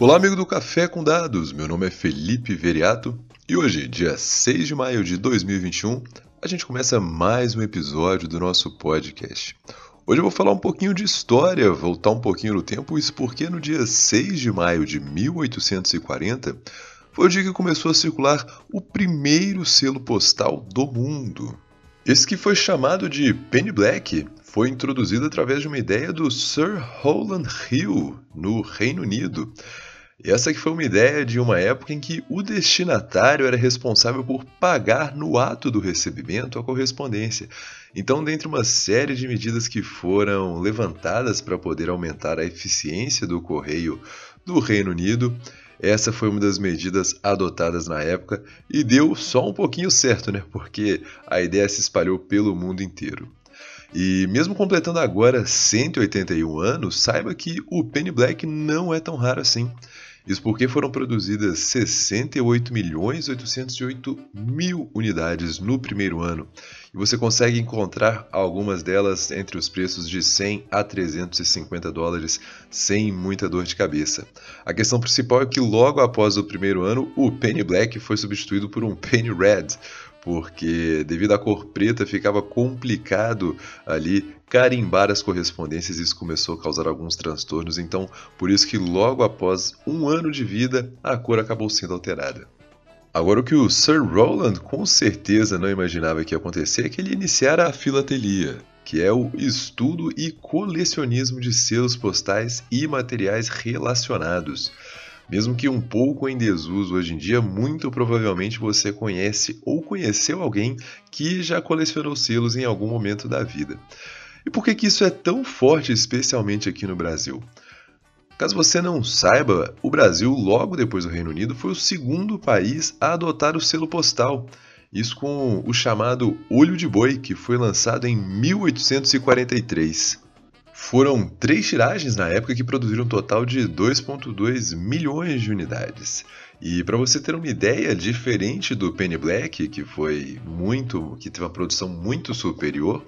Olá, amigo do Café com Dados. Meu nome é Felipe Veriato e hoje, dia 6 de maio de 2021, a gente começa mais um episódio do nosso podcast. Hoje eu vou falar um pouquinho de história, voltar um pouquinho no tempo, isso porque no dia 6 de maio de 1840 foi o dia que começou a circular o primeiro selo postal do mundo. Esse que foi chamado de Penny Black foi introduzido através de uma ideia do Sir Rowland Hill, no Reino Unido. Essa que foi uma ideia de uma época em que o destinatário era responsável por pagar no ato do recebimento a correspondência. Então, dentre uma série de medidas que foram levantadas para poder aumentar a eficiência do correio do Reino Unido, essa foi uma das medidas adotadas na época e deu só um pouquinho certo, né? Porque a ideia se espalhou pelo mundo inteiro. E mesmo completando agora 181 anos, saiba que o Penny Black não é tão raro assim. Isso porque foram produzidas 68.808.000 mil unidades no primeiro ano. E você consegue encontrar algumas delas entre os preços de 100 a 350 dólares sem muita dor de cabeça. A questão principal é que logo após o primeiro ano, o Penny Black foi substituído por um Penny Red, porque devido à cor preta ficava complicado ali carimbar as correspondências e isso começou a causar alguns transtornos, então por isso que logo após um ano de vida a cor acabou sendo alterada. Agora o que o Sir Roland com certeza não imaginava que ia acontecer é que ele iniciara a filatelia, que é o estudo e colecionismo de selos postais e materiais relacionados. Mesmo que um pouco em desuso hoje em dia, muito provavelmente você conhece ou conheceu alguém que já colecionou selos em algum momento da vida. E por que, que isso é tão forte, especialmente aqui no Brasil? Caso você não saiba, o Brasil, logo depois do Reino Unido, foi o segundo país a adotar o selo postal. Isso com o chamado Olho de Boi, que foi lançado em 1843. Foram três tiragens na época que produziram um total de 2,2 milhões de unidades. E para você ter uma ideia, diferente do Penny Black, que foi muito, que teve uma produção muito superior,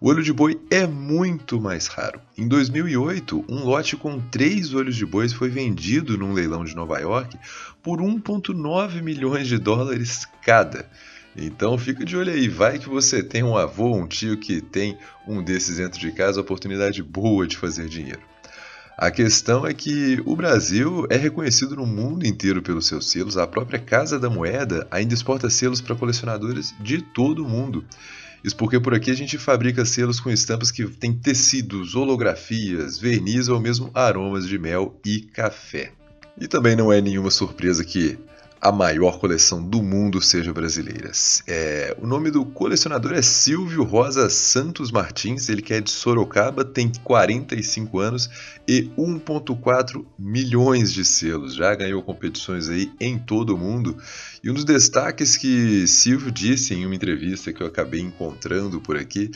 o olho de boi é muito mais raro. Em 2008, um lote com três olhos de bois foi vendido num leilão de Nova York por 1,9 milhões de dólares cada. Então fica de olho aí, vai que você tem um avô, um tio que tem um desses dentro de casa, oportunidade boa de fazer dinheiro. A questão é que o Brasil é reconhecido no mundo inteiro pelos seus selos, a própria Casa da Moeda ainda exporta selos para colecionadores de todo o mundo. Isso porque por aqui a gente fabrica selos com estampas que têm tecidos, holografias, verniz ou mesmo aromas de mel e café. E também não é nenhuma surpresa que a maior coleção do mundo seja brasileira. É, o nome do colecionador é Silvio Rosa Santos Martins, ele que é de Sorocaba, tem 45 anos e 1.4 milhões de selos. Já ganhou competições aí em todo o mundo. E um dos destaques que Silvio disse em uma entrevista que eu acabei encontrando por aqui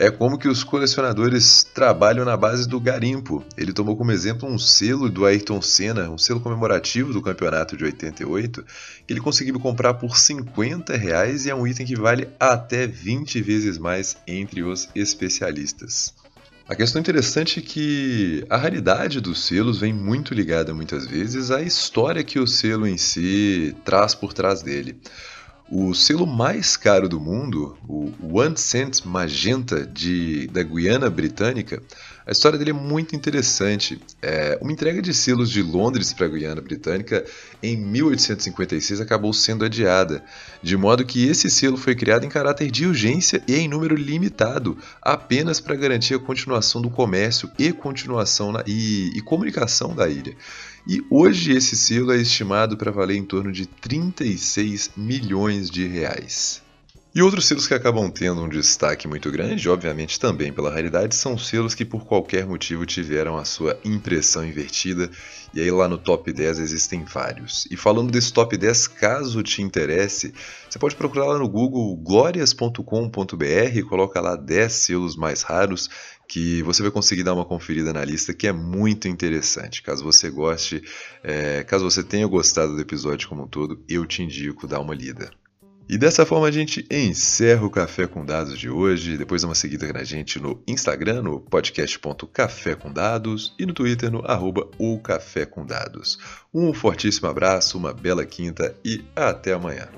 é como que os colecionadores trabalham na base do garimpo. Ele tomou como exemplo um selo do Ayrton Senna, um selo comemorativo do campeonato de 88, que ele conseguiu comprar por 50 reais e é um item que vale até 20 vezes mais entre os especialistas. A questão interessante é que a raridade dos selos vem muito ligada muitas vezes à história que o selo em si traz por trás dele. O selo mais caro do mundo, o One Cent Magenta de, da Guiana Britânica, a história dele é muito interessante. É, uma entrega de selos de Londres para a Guiana Britânica em 1856 acabou sendo adiada, de modo que esse selo foi criado em caráter de urgência e em número limitado, apenas para garantir a continuação do comércio e continuação na, e, e comunicação da ilha. E hoje esse selo é estimado para valer em torno de 36 milhões de reais. E outros selos que acabam tendo um destaque muito grande, obviamente também pela raridade, são selos que por qualquer motivo tiveram a sua impressão invertida, e aí lá no top 10 existem vários. E falando desse top 10, caso te interesse, você pode procurar lá no Google glorias.com.br, coloca lá 10 selos mais raros que você vai conseguir dar uma conferida na lista que é muito interessante. Caso você goste, é, caso você tenha gostado do episódio como um todo, eu te indico dar uma lida. E dessa forma a gente encerra o Café com Dados de hoje. Depois dá uma seguida na gente no Instagram, no podcast.café com Dados e no Twitter no arroba o Café com Dados. Um fortíssimo abraço, uma bela quinta e até amanhã.